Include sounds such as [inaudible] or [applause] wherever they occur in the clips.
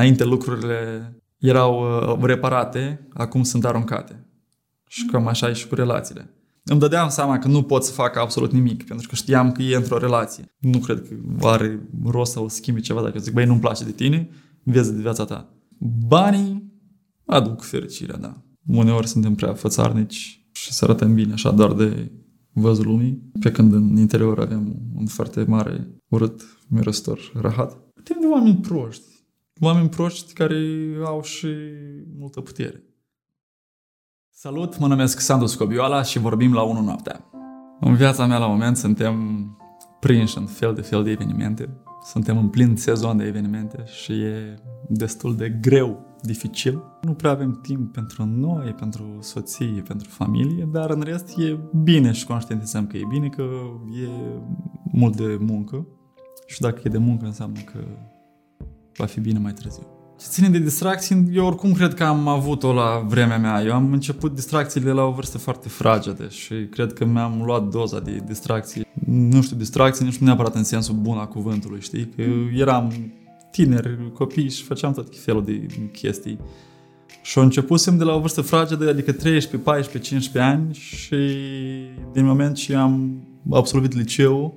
Înainte lucrurile erau uh, reparate, acum sunt aruncate. Și cam așa e și cu relațiile. Îmi dădeam seama că nu pot să fac absolut nimic, pentru că știam că e într-o relație. Nu cred că are rost să o schimbi ceva dacă zic, băi, nu-mi place de tine, vezi de viața ta. Banii aduc fericirea, da. Uneori suntem prea fățarnici și să arătăm bine așa doar de văzul lumii, pe când în interior avem un foarte mare urât, mirostor, rahat. Timp de oameni proști. Oameni proști care au și multă putere. Salut, mă numesc Sandu Scobioala și vorbim la 1 noaptea. În viața mea la moment suntem prinși în fel de fel de evenimente. Suntem în plin sezon de evenimente și e destul de greu, dificil. Nu prea avem timp pentru noi, pentru soție, pentru familie, dar în rest e bine și conștientizăm că e bine, că e mult de muncă și dacă e de muncă înseamnă că va fi bine mai târziu. Ce ține de distracții, eu oricum cred că am avut-o la vremea mea. Eu am început distracțiile la o vârstă foarte fragedă și cred că mi-am luat doza de distracții. Nu știu, distracții, nu știu neapărat în sensul bun a cuvântului, știi? Că eram tineri, copii și făceam tot felul de chestii. Și începusem de la o vârstă fragedă, adică 13, 14, 15 ani și din moment ce am absolvit liceul,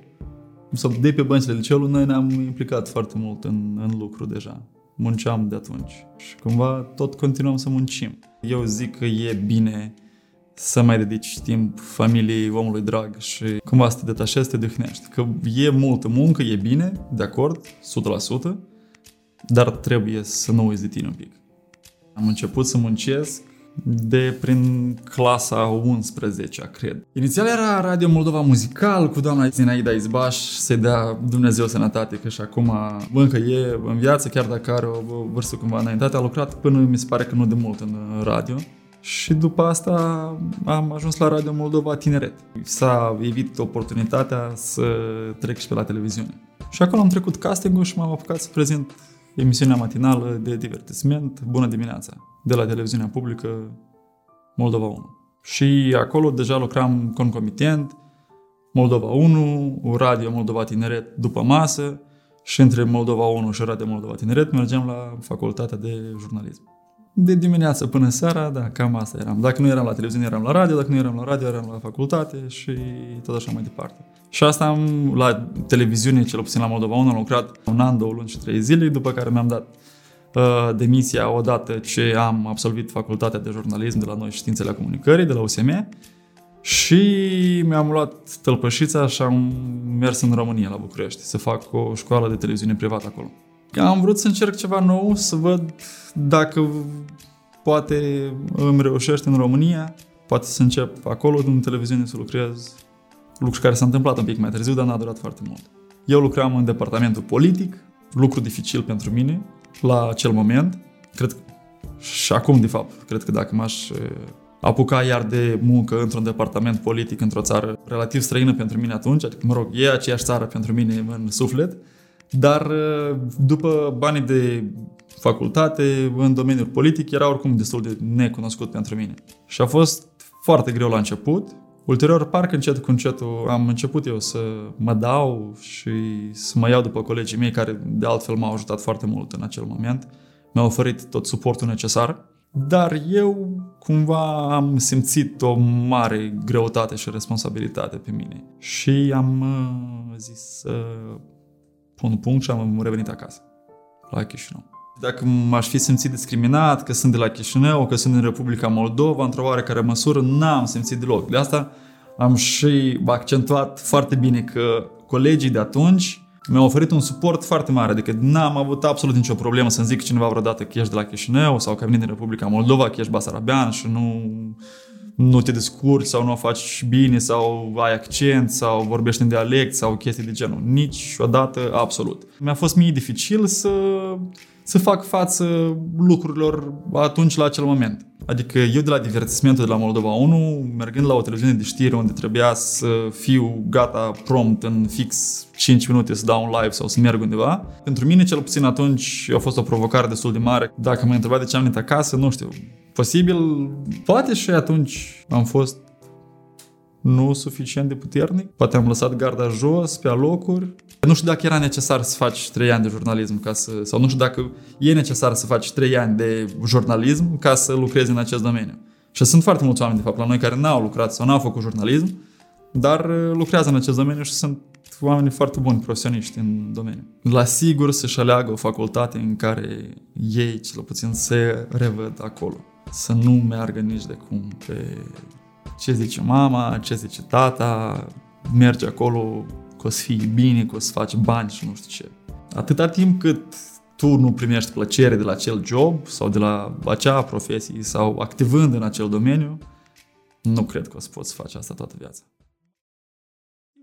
sau de pe băncile liceului, noi ne-am implicat foarte mult în, în lucru deja munceam de atunci. Și cumva tot continuăm să muncim. Eu zic că e bine să mai dedici timp familiei omului drag și cumva să te detașezi, să te dihnești. Că e multă muncă, e bine, de acord, 100%, dar trebuie să nu uiți de tine un pic. Am început să muncesc de prin clasa 11 cred. Inițial era Radio Moldova Muzical cu doamna Zinaida Izbaș, să-i dea Dumnezeu sănătate, că și acum încă e în viață, chiar dacă are o vârstă cumva înaintată, a lucrat până mi se pare că nu de mult în radio. Și după asta am ajuns la Radio Moldova Tineret. S-a evit oportunitatea să trec și pe la televiziune. Și acolo am trecut castingul și m-am apucat să prezint emisiunea matinală de divertisment Bună dimineața, de la televiziunea publică Moldova 1. Și acolo deja lucram concomitent, Moldova 1, Radio Moldova Tineret după masă și între Moldova 1 și Radio Moldova Tineret mergeam la facultatea de jurnalism. De dimineață până seara, da, cam asta eram. Dacă nu eram la televiziune, eram la radio, dacă nu eram la radio, eram la facultate și tot așa mai departe. Și asta am, la televiziune, cel puțin la Moldova 1, am lucrat un an, două luni și trei zile, după care mi-am dat uh, demisia odată ce am absolvit facultatea de jurnalism de la noi științele comunicării, de la USM, și mi-am luat tălpășița și am mers în România, la București, să fac o școală de televiziune privată acolo. Am vrut să încerc ceva nou, să văd dacă poate îmi reușește în România, poate să încep acolo, în televiziune, să lucrez lucru care s-a întâmplat un pic mai târziu, dar n-a durat foarte mult. Eu lucram în departamentul politic, lucru dificil pentru mine la acel moment. Cred și acum, de fapt, cred că dacă m-aș apuca iar de muncă într-un departament politic într-o țară relativ străină pentru mine atunci, adică, mă rog, e aceeași țară pentru mine în suflet, dar după banii de facultate, în domeniul politic, era oricum destul de necunoscut pentru mine. Și a fost foarte greu la început, Ulterior, parcă încet cu încetul am început eu să mă dau și să mă iau după colegii mei care de altfel m-au ajutat foarte mult în acel moment. Mi-au oferit tot suportul necesar, dar eu cumva am simțit o mare greutate și responsabilitate pe mine. Și am uh, zis să pun punct și am revenit acasă, la Chișinău. Dacă m-aș fi simțit discriminat că sunt de la Chișinău, că sunt în Republica Moldova, într-o oarecare măsură, n-am simțit deloc. De asta am și accentuat foarte bine că colegii de atunci mi-au oferit un suport foarte mare, adică n-am avut absolut nicio problemă să-mi zic cineva vreodată că ești de la Chișinău sau că ai venit din Republica Moldova, că ești basarabean și nu, nu te descurci sau nu o faci bine sau ai accent sau vorbești în dialect sau chestii de genul. Niciodată, absolut. Mi-a fost mie dificil să să fac față lucrurilor atunci la acel moment. Adică eu de la divertismentul de la Moldova 1, mergând la o televiziune de știri unde trebuia să fiu gata prompt în fix 5 minute să dau un live sau să merg undeva, pentru mine cel puțin atunci a fost o provocare destul de mare. Dacă mă întreba de ce am venit acasă, nu știu, posibil, poate și atunci am fost nu suficient de puternic. Poate am lăsat garda jos, pe alocuri. Nu știu dacă era necesar să faci 3 ani de jurnalism ca să, sau nu știu dacă e necesar să faci 3 ani de jurnalism ca să lucrezi în acest domeniu. Și sunt foarte mulți oameni, de fapt, la noi care n-au lucrat sau n-au făcut jurnalism, dar uh, lucrează în acest domeniu și sunt oameni foarte buni, profesioniști în domeniu. La sigur să-și aleagă o facultate în care ei, cel puțin, se revăd acolo. Să nu meargă nici de cum pe ce zice mama, ce zice tata, merge acolo că o să fii bine, că o să faci bani și nu știu ce. Atâta timp cât tu nu primești plăcere de la acel job sau de la acea profesie sau activând în acel domeniu, nu cred că o să poți face asta toată viața.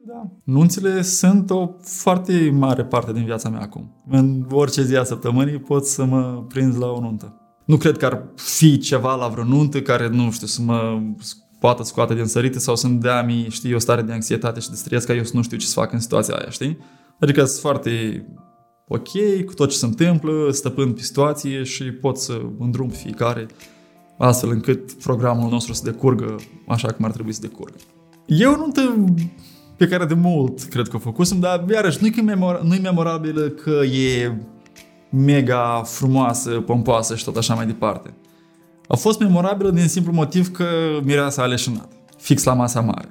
Da. Nunțile sunt o foarte mare parte din viața mea acum. În orice zi a săptămânii pot să mă prind la o nuntă. Nu cred că ar fi ceva la vreo nuntă care, nu știu, să mă poată scoate din sărite sau să-mi dea mie, știi, o stare de anxietate și de stres ca eu să nu știu ce să fac în situația aia, știi? Adică sunt foarte ok cu tot ce se întâmplă, stăpând pe situație și pot să îndrum pe fiecare astfel încât programul nostru să decurgă așa cum ar trebui să decurgă. Eu nu pe care de mult cred că o făcusem, dar iarăși nu-i, memora, nu-i memorabilă că e mega frumoasă, pompoasă și tot așa mai departe. A fost memorabilă din simplu motiv că mireasa a leșinat, fix la masa mare.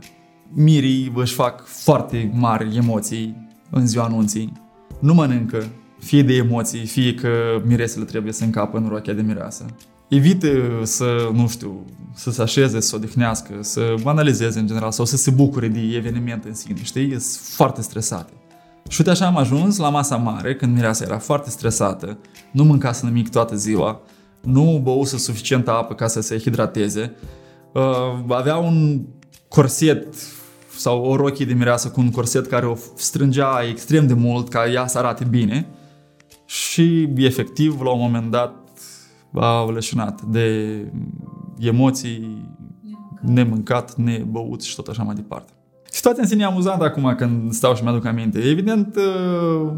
Mirii își fac foarte mari emoții în ziua anunții, nu mănâncă, fie de emoții, fie că miresele trebuie să încapă în rochea de mireasă. Evită să, nu știu, să se așeze, să se odihnească, să analizeze în general sau să se bucure de eveniment în sine, știi? Sunt foarte stresate. Și uite așa am ajuns la masa mare, când mireasa era foarte stresată, nu mâncase nimic toată ziua, nu băuse suficientă apă ca să se hidrateze, uh, avea un corset sau o rochie de mireasă cu un corset care o strângea extrem de mult ca ea să arate bine și efectiv la un moment dat au leșinat de emoții, nemâncat, nebăut și tot așa mai departe. Situația în sine e amuzantă acum când stau și mi-aduc aminte. Evident, uh,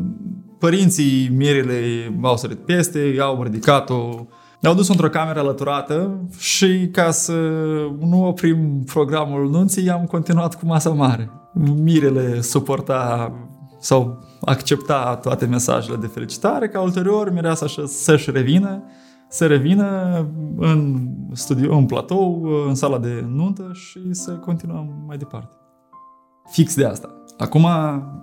părinții mirele au sărit peste, au ridicat-o, ne-au dus într-o cameră alăturată și ca să nu oprim programul nunții, am continuat cu masa mare. Mirele suporta sau accepta toate mesajele de felicitare, ca ulterior mireasa să-și revină, să revină în studio, în platou, în sala de nuntă și să continuăm mai departe. Fix de asta. Acum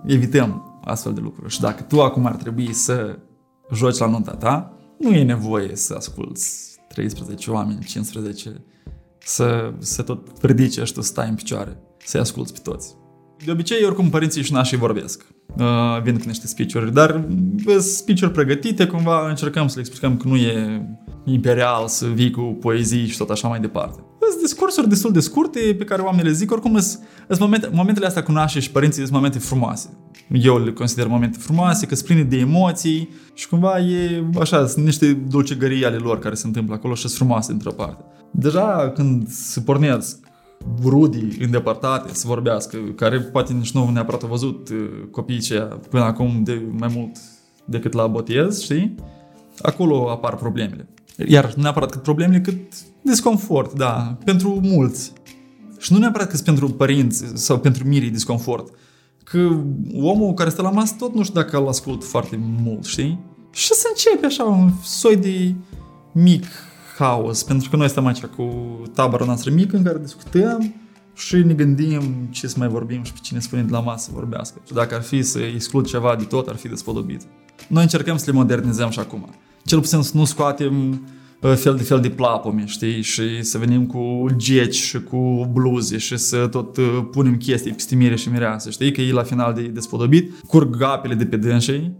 evităm astfel de lucruri și dacă tu acum ar trebui să joci la nunta ta, nu e nevoie să asculți 13 oameni, 15, să se tot ridice și tu stai în picioare, să-i asculți pe toți. De obicei, oricum, părinții și nașii vorbesc. Uh, vin cu niște speech dar speech pregătite, cumva încercăm să le explicăm că nu e imperial să vii cu poezii și tot așa mai departe. Sunt discursuri destul de scurte pe care oamenii le zic, oricum sunt momente, momentele astea cu nașii și părinții sunt momente frumoase. Eu le consider momente frumoase, că sunt pline de emoții și cumva e așa, sunt niște dulcegării ale lor care se întâmplă acolo și sunt frumoase într-o parte. Deja când se pornesc rudii îndepărtate să vorbească, care poate nici nu neapărat au văzut uh, copiii aceia până acum de mai mult decât la botez, știi? Acolo apar problemele. Iar nu neapărat cât problemele, cât disconfort, da, pentru mulți. Și nu neapărat că pentru părinți sau pentru mirii disconfort, că omul care stă la masă tot nu știu dacă îl ascult foarte mult, știi? Și să începe așa un soi de mic haos, pentru că noi stăm aici cu tabăra noastră mică în care discutăm și ne gândim ce să mai vorbim și pe cine spune de la masă să vorbească. Și dacă ar fi să exclud ceva de tot, ar fi despodobit. Noi încercăm să le modernizăm și acum. Cel puțin să nu scoatem uh, fel de fel de plapome, știi? Și să venim cu geci și cu bluze și să tot uh, punem chestii peste mire și mireasă, știi? Că e la final de despodobit, curg apele de pe dânsei,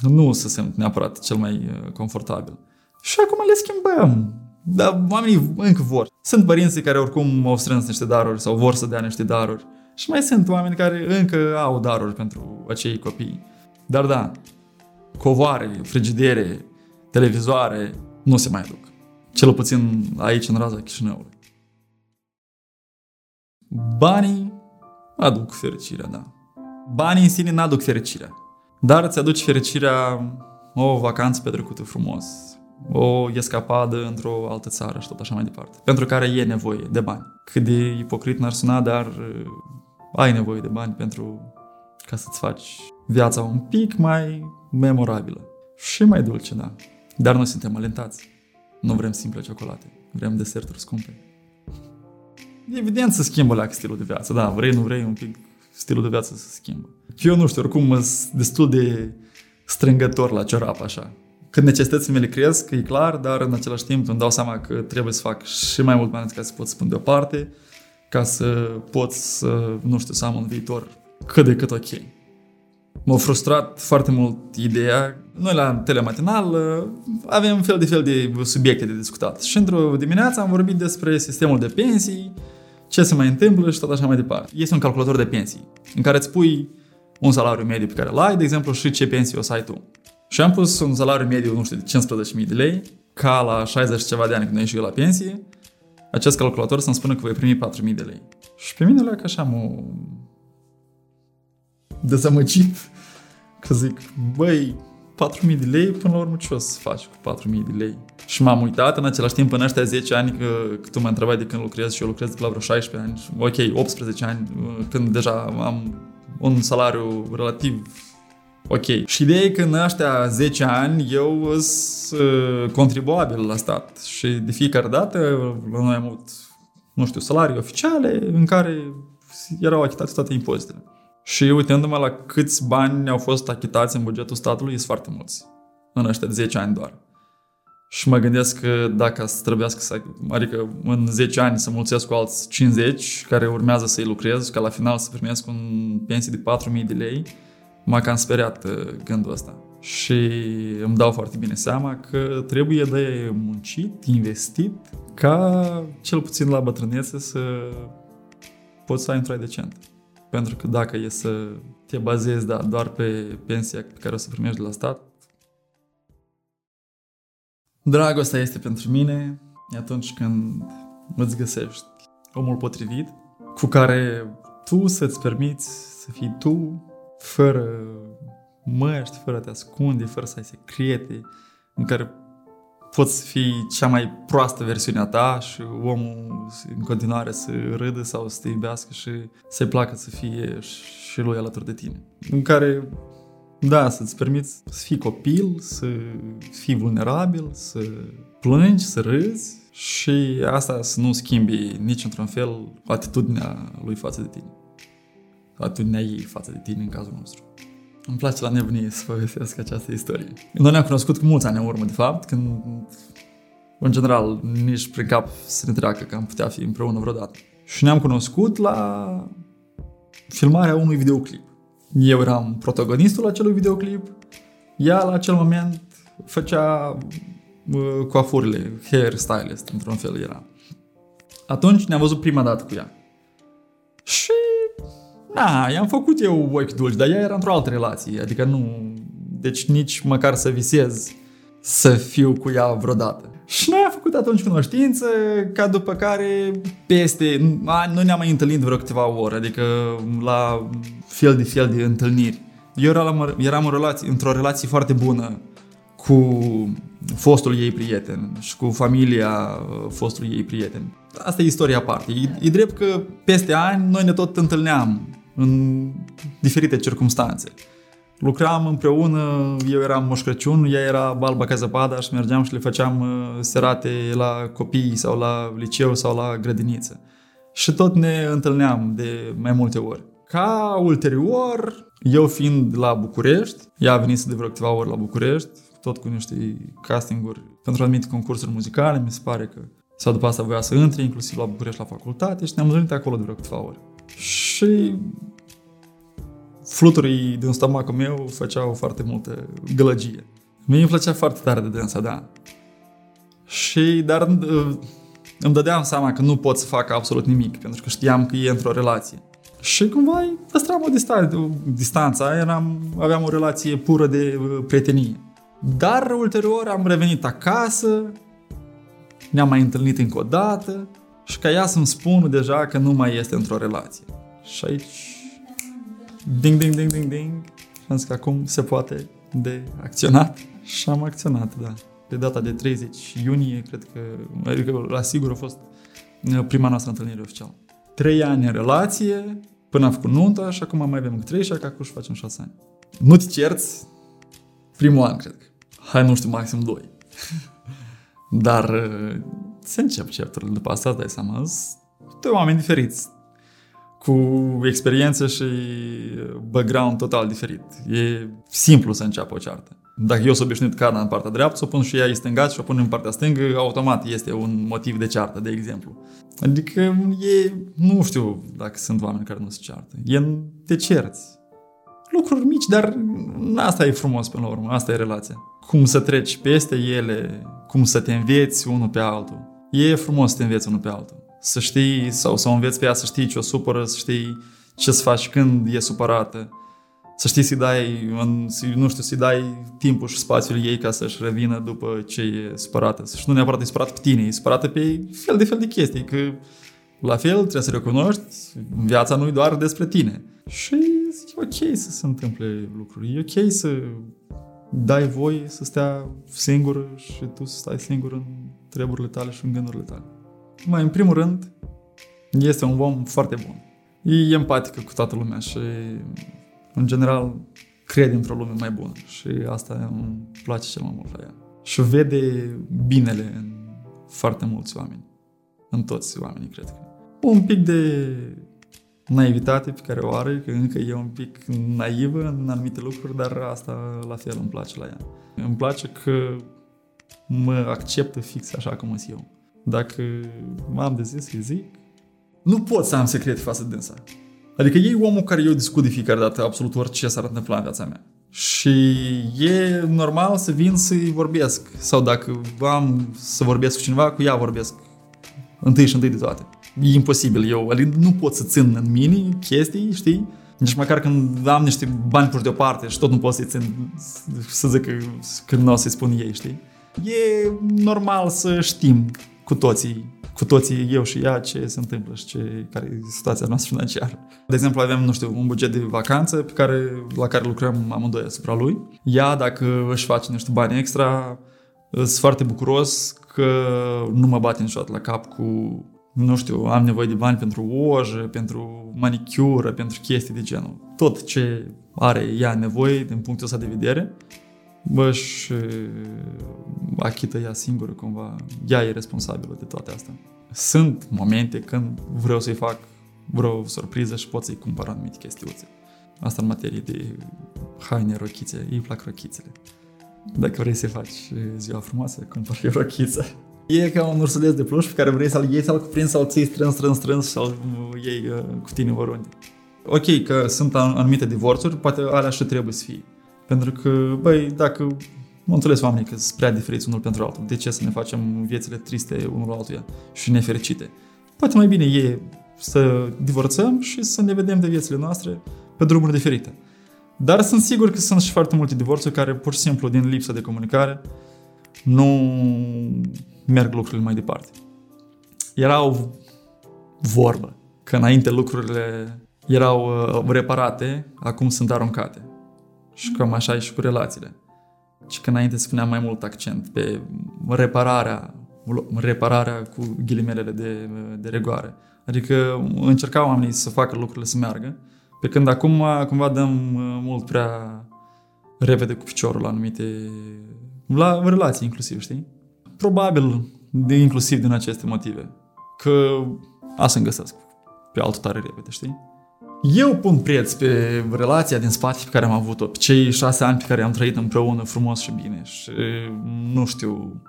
nu se simt neapărat cel mai uh, confortabil. Și acum le schimbăm. Dar oamenii încă vor. Sunt părinții care oricum au strâns niște daruri sau vor să dea niște daruri. Și mai sunt oameni care încă au daruri pentru acei copii. Dar da, covoare, frigidere, televizoare nu se mai aduc. Cel puțin aici în raza Chișinăului. Banii aduc fericirea, da. Banii în sine n-aduc fericirea. Dar îți aduci fericirea o vacanță petrecută frumos, o escapadă într-o altă țară și tot așa mai departe. Pentru care e nevoie de bani. Cât de ipocrit n-ar suna, dar uh, ai nevoie de bani pentru ca să-ți faci viața un pic mai memorabilă. Și mai dulce, da. Dar noi suntem alentați. Nu vrem simple ciocolate. Vrem deserturi scumpe. Evident să schimbă la stilul de viață. Da, vrei, nu vrei, un pic stilul de viață să schimbă. Eu nu știu, oricum sunt destul de strângător la ciorap așa. Când necesitățile mele cresc, e clar, dar în același timp îmi dau seama că trebuie să fac și mai mult bani ca să pot să pun deoparte, ca să pot să, nu știu, să am un viitor cât de cât ok. M-a frustrat foarte mult ideea. Noi la telematinal uh, avem fel de fel de subiecte de discutat. Și într-o dimineață am vorbit despre sistemul de pensii, ce se mai întâmplă și tot așa mai departe. Este un calculator de pensii în care îți pui un salariu mediu pe care îl ai, de exemplu, și ce pensii o să ai tu. Și am pus un salariu mediu, nu știu, de 15.000 de lei, ca la 60 ceva de ani când ieși eu la pensie, acest calculator să-mi spună că voi primi 4.000 de lei. Și pe mine le că așa mă dezamăgit că zic, băi, 4.000 de lei, până la urmă ce o să faci cu 4.000 de lei? Și m-am uitat în același timp în ăștia 10 ani că, că tu mă întrebai de când lucrez și eu lucrez de la vreo 16 ani, ok, 18 ani, când deja am un salariu relativ ok. Și ideea e că în ăștia 10 ani eu sunt uh, contribuabil la stat și de fiecare dată noi am avut, nu știu, salarii oficiale în care erau achitate toate impozitele. Și uitându-mă la câți bani au fost achitați în bugetul statului, sunt foarte mulți. În ăștia 10 ani doar. Și mă gândesc că dacă să trebuiască să, adică în 10 ani să mulțesc cu alți 50 care urmează să-i lucrez ca la final să primesc un pensie de 4.000 de lei, m-a cam speriat uh, gândul ăsta. Și îmi dau foarte bine seama că trebuie de muncit, investit, ca cel puțin la bătrânețe să poți să ai un trai decent. Pentru că dacă e să te bazezi da, doar pe pensia pe care o să primești de la stat, dragostea este pentru mine atunci când îți găsești omul potrivit cu care tu să-ți permiți să fii tu fără măști, fără a te ascunde, fără să ai secrete, în care poți fi cea mai proastă versiune a ta și omul în continuare să râdă sau să te iubească și să-i placă să fie și lui alături de tine. În care, da, să-ți permiți să fii copil, să fii vulnerabil, să plângi, să râzi și asta să nu schimbi nici într-un fel atitudinea lui față de tine. Atitudinea ei față de tine în cazul nostru. Îmi place la nebunie să povestesc această istorie. Noi ne-am cunoscut cu mulți ani în urmă, de fapt, când, în general, nici prin cap să ne treacă că am putea fi împreună vreodată. Și ne-am cunoscut la filmarea unui videoclip. Eu eram protagonistul acelui videoclip, ea la acel moment făcea uh, coafurile, hair stylist, într-un fel era. Atunci ne-am văzut prima dată cu ea. Și da, i-am făcut eu ochi dulci, dar ea era într-o altă relație, adică nu... Deci nici măcar să visez să fiu cu ea vreodată. Și noi am făcut atunci cunoștință, ca după care peste... Nu ne-am mai întâlnit vreo câteva ore, adică la fel de fel de întâlniri. Eu eram, eram în relație, într-o relație foarte bună cu fostul ei prieten și cu familia uh, fostului ei prieten. Asta e istoria aparte. E, e drept că peste ani noi ne tot întâlneam în diferite circunstanțe. Lucram împreună, eu eram Moș Crăciun, ea era Balba Cazăpada și mergeam și le făceam uh, serate la copii sau la liceu sau la grădiniță. Și tot ne întâlneam de mai multe ori. Ca ulterior, eu fiind la București, ea a venit de vreo câteva ori la București, tot cu niște castinguri pentru anumite concursuri muzicale, mi se pare că sau după asta voia să intre, inclusiv la București la facultate și ne-am întâlnit acolo de vreo câteva ori. Și fluturii din stomacul meu făceau foarte multă gălăgie. Mie îmi plăcea foarte tare de dânsa, da. Și, dar uh, îmi dădeam seama că nu pot să fac absolut nimic, pentru că știam că e într-o relație. Și cumva păstram o distanță, distanța, eram, aveam o relație pură de uh, prietenie. Dar ulterior am revenit acasă, ne-am mai întâlnit încă o dată și ca ea să-mi spună deja că nu mai este într-o relație. Și aici, ding, ding, ding, ding, ding, și am zis că acum se poate de acționat și am acționat, da. de data de 30 iunie, cred că, adică la sigur a fost uh, prima noastră întâlnire oficială. Trei ani în relație, până am făcut nunta și acum mai avem trei și acum și facem șase ani. Nu te cerți, primul an, cred că. Hai, nu știu, maxim doi. [laughs] Dar uh, se încep certurile după asta, îți dai seama, sunt oameni diferiți cu experiență și background total diferit. E simplu să înceapă o ceartă. Dacă eu sunt obișnuit carna în partea dreaptă, să o pun și ea stângat și o pun în partea stângă, automat este un motiv de ceartă, de exemplu. Adică e, nu știu dacă sunt oameni care nu se ceartă. E te cerți. Lucruri mici, dar asta e frumos până la urmă, asta e relația. Cum să treci peste ele, cum să te înveți unul pe altul. E frumos să te înveți unul pe altul să știi sau să o înveți pe ea să știi ce o supără, să știi ce să faci când e supărată, să știi să-i dai, nu știu, să-i dai timpul și spațiul ei ca să-și revină după ce e supărată. Și nu neapărat e supărată pe tine, e supărată pe fel de fel de chestii, că la fel trebuie să recunoști, viața nu e doar despre tine. Și e ok să se întâmple lucruri, e ok să dai voie să stea singur și tu să stai singur în treburile tale și în gândurile tale. Mai în primul rând, este un om foarte bun. E empatică cu toată lumea și, în general, crede într-o lume mai bună și asta îmi place cel mai mult la ea. Și vede binele în foarte mulți oameni. În toți oamenii, cred că. Un pic de naivitate pe care o are, că încă e un pic naivă în anumite lucruri, dar asta la fel îmi place la ea. Îmi place că mă acceptă fix așa cum sunt eu. Dacă am de zis, îi zic. Nu pot să am secret față de dânsa. Adică e omul care eu discut de fiecare dată absolut orice s-ar întâmpla în viața mea. Și e normal să vin să-i vorbesc. Sau dacă am să vorbesc cu cineva, cu ea vorbesc. Întâi și întâi de toate. E imposibil. Eu adică nu pot să țin în mine chestii, știi? Nici măcar când am niște bani puși deoparte și tot nu pot să-i țin, să zic că, că nu o să-i spun ei, știi? E normal să știm cu toții, cu toții, eu și ea, ce se întâmplă și ce, care e situația noastră financiară. De exemplu, avem, nu știu, un buget de vacanță pe care, la care lucrăm amândoi asupra lui. Ea, dacă își face niște bani extra, sunt foarte bucuros că nu mă bate niciodată la cap cu nu știu, am nevoie de bani pentru ojă, pentru manicură, pentru chestii de genul. Tot ce are ea nevoie din punctul ăsta de vedere, își achită ea singură cumva. Ea e responsabilă de toate astea. Sunt momente când vreau să-i fac vreo surpriză și pot să-i cumpăr anumite chestiuțe. Asta în materie de haine, rochițe. Îi plac rochițele. Dacă vrei să faci ziua frumoasă, cumpăr eu rochiță. E ca un ursuleț de pluș pe care vrei să-l iei, să-l cuprinzi, să-l ții strâns, strâns, strâns și să-l iei uh, cu tine oriunde. Ok, că sunt anumite divorțuri, poate alea și trebuie să fie. Pentru că, băi, dacă mă înțeles oamenii că sunt prea diferiți unul pentru altul, de ce să ne facem viețile triste unul la altuia și nefericite? Poate mai bine e să divorțăm și să ne vedem de viețile noastre pe drumuri diferite. Dar sunt sigur că sunt și foarte multe divorțuri care pur și simplu din lipsa de comunicare nu merg lucrurile mai departe. Era o vorbă că înainte lucrurile erau uh, reparate, acum sunt aruncate. Și cam așa e și cu relațiile. Și că înainte să puneam mai mult accent pe repararea, repararea cu ghilimelele de, de regoare. Adică încercau oamenii să facă lucrurile să meargă, pe când acum cumva dăm uh, mult prea repede cu piciorul la anumite... la relații inclusiv, știi? Probabil, de, inclusiv din aceste motive, că asta-mi găsesc pe altul tare repede, știi? Eu pun preț pe relația din spate pe care am avut-o, pe cei șase ani pe care am trăit împreună frumos și bine și nu știu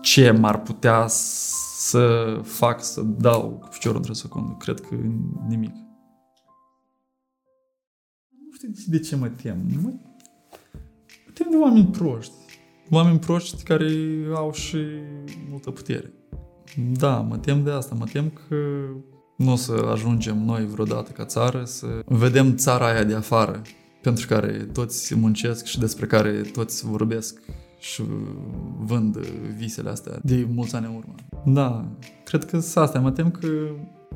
ce m-ar putea să fac să dau cu piciorul într-o secundă. Cred că nimic. Nu știu de ce mă tem. Mă tem de oameni proști. Oameni proști care au și multă putere. Da, mă tem de asta. Mă tem că nu o să ajungem noi vreodată ca țară să vedem țara aia de afară pentru care toți muncesc și despre care toți vorbesc și vând visele astea de mulți ani în urmă. Da, cred că asta. Mă tem că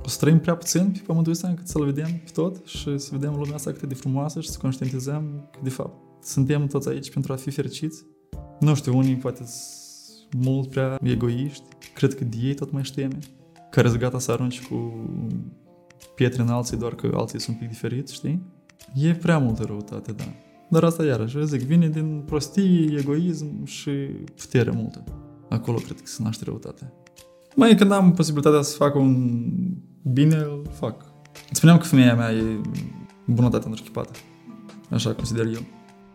o să trăim prea puțin pe pământul ăsta încât să-l vedem pe tot și să vedem lumea asta cât de frumoasă și să conștientizăm că, de fapt, suntem toți aici pentru a fi fericiți. Nu știu, unii poate mult prea egoiști, cred că de ei tot mai teme, care sunt gata să arunci cu pietre în alții doar că alții sunt un pic diferiți, știi? E prea multă răutate, da. Dar asta iarăși, zic, vine din prostie, egoism și putere multă. Acolo cred că se naște răutate. Mai când am posibilitatea să fac un bine, îl fac. Spuneam că femeia mea e bunătatea întrechipată. Așa consider eu.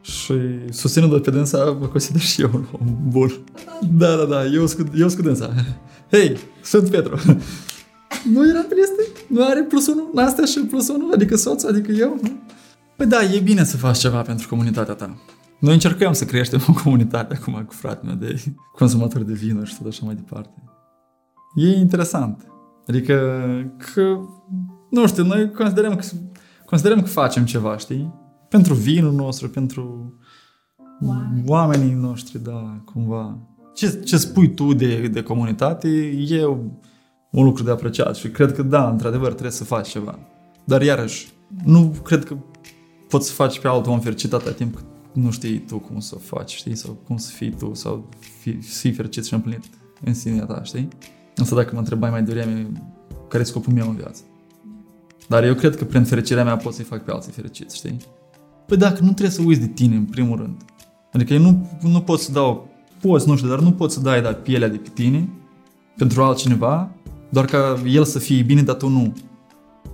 Și susținând-o pe dânsa, mă consider și eu un om bun. Da, da, da, eu sunt eu cu dânsa. Hei, sunt Petru. [laughs] nu era pe listă? Nu are plus unul? N-astea și plus unul? Adică soțul, adică eu? Nu? Păi da, e bine să faci ceva pentru comunitatea ta. Noi încercăm să creștem o comunitate acum cu fratele meu de consumatori de vinuri și tot așa mai departe. E interesant. Adică că, nu știu, noi considerăm că, considerăm că facem ceva, știi? Pentru vinul nostru, pentru Oameni. oamenii noștri, da, cumva. Ce, ce spui tu de, de comunitate e un lucru de apreciat și cred că, da, într-adevăr, trebuie să faci ceva. Dar, iarăși, nu cred că poți să faci pe altul om fericit atâta timp cât nu știi tu cum să o faci, știi? Sau cum să fii tu, sau fi, să fii fericit și împlinit în sinea ta, știi? Însă dacă mă întrebai mai devreme care e scopul meu în viață. Dar eu cred că prin fericirea mea pot să-i fac pe alții fericiți, știi? Păi dacă nu trebuie să uiți de tine, în primul rând. Adică eu nu, nu pot să dau, poți, nu știu, dar nu pot să dai da, pielea de pe tine pentru altcineva, doar ca el să fie bine, dar tu nu.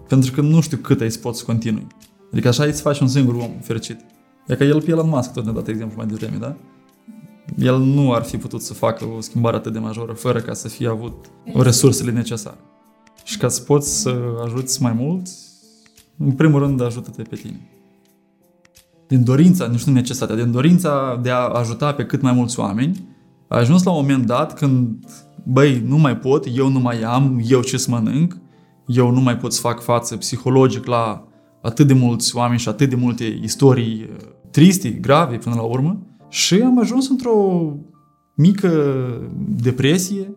Pentru că nu știu cât ai să poți să continui. Adică așa îți faci un singur om fericit. E ca el pe Elon Musk, tot ne-a dat exemplu mai devreme, da? El nu ar fi putut să facă o schimbare atât de majoră fără ca să fie avut resursele necesare. Și ca să poți să ajuți mai mulți, în primul rând ajută-te pe tine. Din dorința, nu știu necesitatea, din dorința de a ajuta pe cât mai mulți oameni, a ajuns la un moment dat când, băi, nu mai pot, eu nu mai am, eu ce să mănânc, eu nu mai pot să fac față psihologic la atât de mulți oameni și atât de multe istorii uh, triste, grave până la urmă. Și am ajuns într-o mică depresie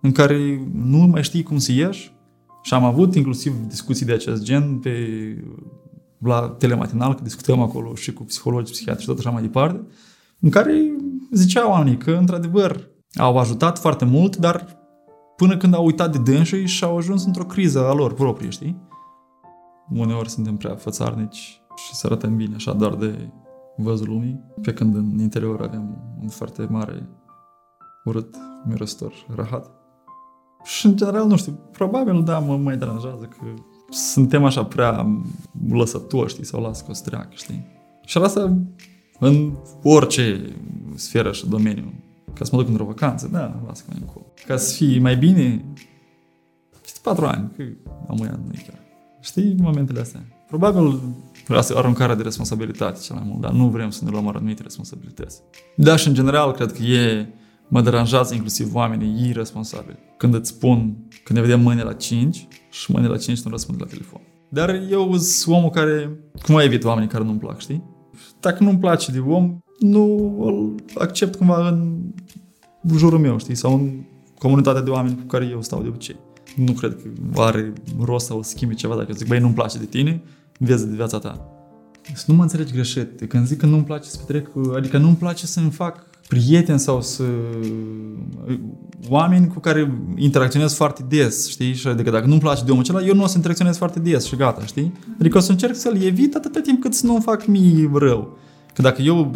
în care nu mai știi cum să ieși și am avut inclusiv discuții de acest gen pe, la telematinal, că discutăm acolo și cu psihologi, psihiatri și tot așa mai departe, în care ziceau oamenii că, într-adevăr, au ajutat foarte mult, dar până când au uitat de dânsii și au ajuns într-o criză a lor proprie, știi? Uneori suntem prea fățarnici și să arătăm bine așa doar de văzul lumii, pe când în interior avem un foarte mare urât, mirostor, rahat. Și în general, nu știu, probabil, da, mă mai deranjează că suntem așa prea lăsători, știi, sau las că o streacă, știi? Și asta în orice sferă și domeniu. Ca să mă duc într-o vacanță, da, las că mai încolo. Ca să fii mai bine, știți, patru ani, că am nu chiar. Știi momentele astea? Probabil asta aruncarea de responsabilitate cel mai mult, dar nu vrem să ne luăm anumite responsabilități. Da, și în general cred că e, mă deranjează inclusiv oamenii irresponsabili. Când îți spun, când ne vedem mâine la 5 și mâine la 5 nu răspunde la telefon. Dar eu sunt omul care, cum evit oamenii care nu-mi plac, știi? Dacă nu-mi place de om, nu îl accept cumva în jurul meu, știi? Sau în comunitatea de oameni cu care eu stau de obicei nu cred că are rost să o schimbi ceva dacă zic, băi, nu-mi place de tine, vezi de viața ta. Să nu mă înțelegi greșit. Când zic că nu-mi place să petrec, adică nu-mi place să-mi fac prieteni sau să... oameni cu care interacționez foarte des, știi? Și adică dacă nu-mi place de omul acela, eu nu o să interacționez foarte des și gata, știi? Adică o să încerc să-l evit atâta timp cât să nu-mi fac mie rău. Că dacă eu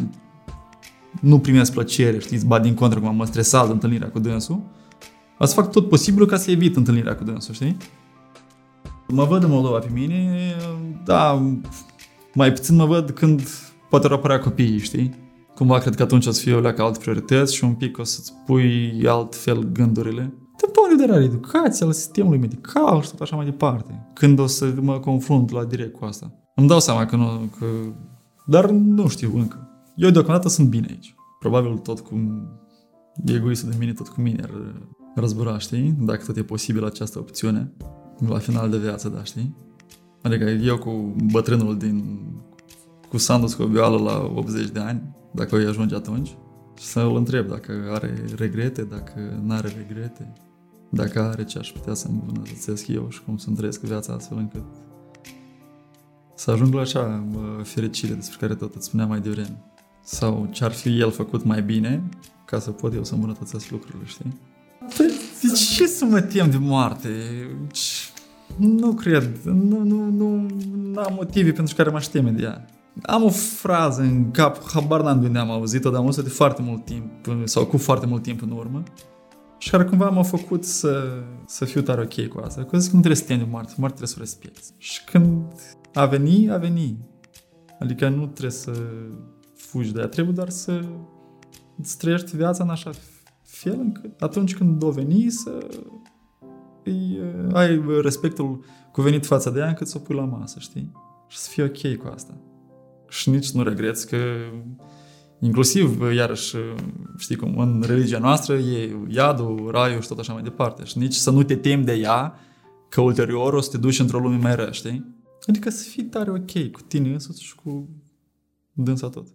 nu primesc plăcere, știi, ba din contră cum mă stresează întâlnirea cu dânsul, o să fac tot posibilul ca să evit întâlnirea cu dânsul, știi? Mă văd în Moldova pe mine, da, mai puțin mă văd când poate apărea copiii, știi? Cumva cred că atunci o să fie o leacă alte priorități și un pic o să-ți pui altfel gândurile. De punct de vedere al educației, al sistemului medical și tot așa mai departe. Când o să mă confrunt la direct cu asta. Îmi dau seama că nu, că... Dar nu știu încă. Eu deocamdată sunt bine aici. Probabil tot cu egoistul de mine, tot cu mine ar răzbura, știi? Dacă tot e posibil această opțiune la final de viață, da, știi? Adică eu cu bătrânul din cu Sandu Scobioală la 80 de ani, dacă o ajunge atunci, și să îl întreb dacă are regrete, dacă nu are regrete, dacă are ce aș putea să îmbunătățesc eu și cum să-mi trăiesc viața astfel încât să ajung la așa fericire despre care tot îți spuneam mai devreme. sau ce ar fi el făcut mai bine ca să pot eu să îmbunătățesc lucrurile, știi? Păi, de ce să mă tem de moarte? Nu cred, nu, nu, nu am motive pentru care mă teme de ea. Am o frază în cap, habar n-am de unde am auzit-o, dar am auzit de foarte mult timp, sau cu foarte mult timp în urmă. Și care cumva m-a făcut să, să fiu tare ok cu asta. Că zic că nu trebuie să te de moarte, moarte trebuie să o respecti. Și când a veni, a veni. Adică nu trebuie să fugi de ea, trebuie doar să îți trăiești viața în așa fel încât atunci când o veni să îi, ai respectul cuvenit față de ea încât să o pui la masă, știi? Și să fii ok cu asta. Și nici nu regreți că inclusiv, iarăși, știi cum, în religia noastră e iadul, raiul și tot așa mai departe. Și nici să nu te temi de ea, că ulterior o să te duci într-o lume mai rea, știi? Adică să fii tare ok cu tine însuți și cu dânsa tot.